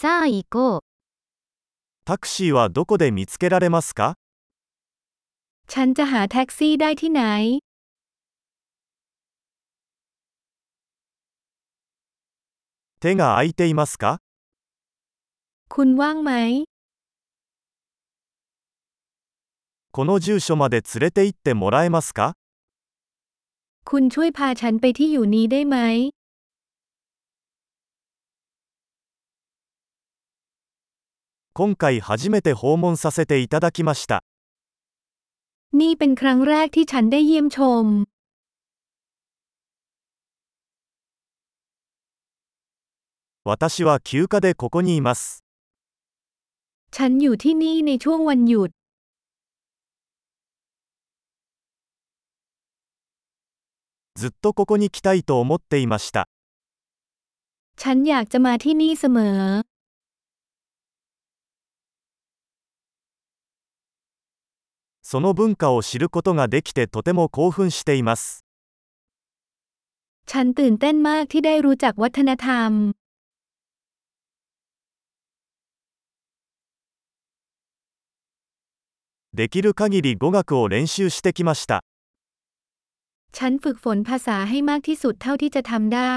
さあ行こう。タクシーはどこで見つけられますか ฉันจะหาแท็กซี่ได้ที่ไหน 手が空いていますか คุณว่างไหม この住所まで連れて行ってもらえますか คุณช่วยพาฉันไปที่อยู่นี้ได้ไหม 今回初めて訪問させていただきました。 นี่เป็นครั้งแรกที่ฉันได้เยี่ยมชม 私は休暇でここにいます。 ฉันอยู่ที่นี่ในช่วงวันหยุด ずっとここに来たいと思っていました。 ฉันอยากจะมาที่นี่เสมอ その文化を知ることができてとても興奮しています。 ฉันตื่นเต้นมากที่ได้รู้จักวัฒนธรรม できる限り語学を練習してきました。 ฉันฝึกฝนภาษาให้มากที่สุดเท่าที่จะทำได้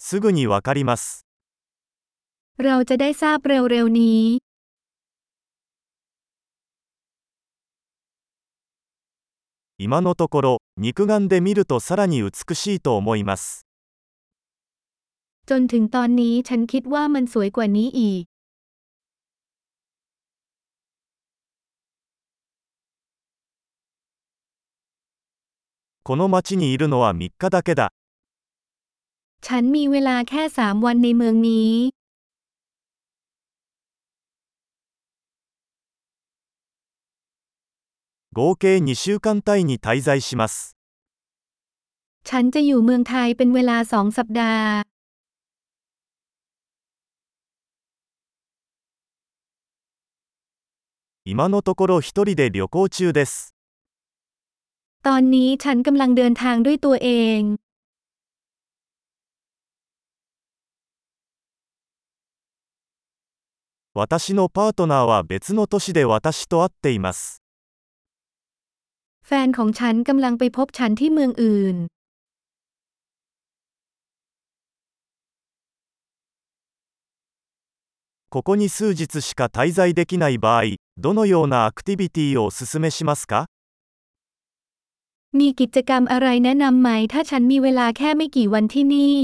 すぐにわかります。 เราจะได้ทราบเร็วๆนี้ 今のところ、肉眼で見るとさらに美しいと思います。 จนถึงตอนนี้ฉันคิดว่ามันสวยกว่านี้อีก この街にいるのは3日だけだ。 ฉันมีเวลาแค่สามวันในเมืองนี้ 合計2週間単位に滞在します。 ฉันจะอยู่เมืองไทยเป็นเวลาสองสัปดาห์ 今のところ一人で旅行中です。 ตอนนี้ฉันกำลังเดินทางด้วยตัวเอง 私のパートナーは別の都市で私と会っています。 แฟนของฉันกำลังไปพบฉันที่เมืองอื่น ここに数日しか滞在できない場合、どのようなアクティビティをお勧めしますか มีกิจกรรมอะไรแนะนำไหมถ้าฉันมีเวลาแค่ไม่กี่วันที่นี่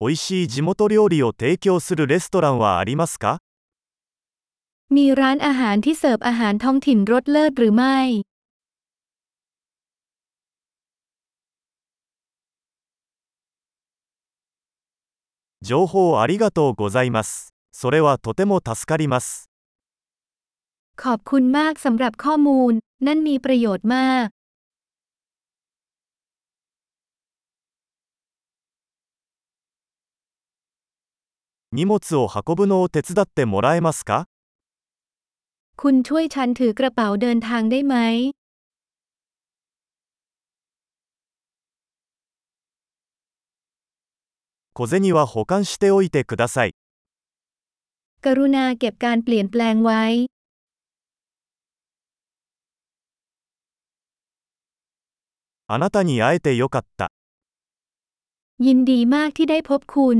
美味しい地元料理を提供するレストランはありますか มีร้านอาหารที่เสิร์ฟอาหารท้องถิ่นรสเลิศหรือไม่ 情報ありがとうございます。それはとても助かります。 ขอบคุณมากสำหรับข้อมูล นั่นมีประโยชน์มาก 荷物を運ぶのを手伝ってもらえますか คุณช่วยฉันถือกระเป๋าเดินทางได้ไหม 小銭は保管しておいてください。 กรุณาเก็บการเปลี่ยนแปลงไว้ あなたに会えてよかった。 ยินดีมากที่ได้พบคุณ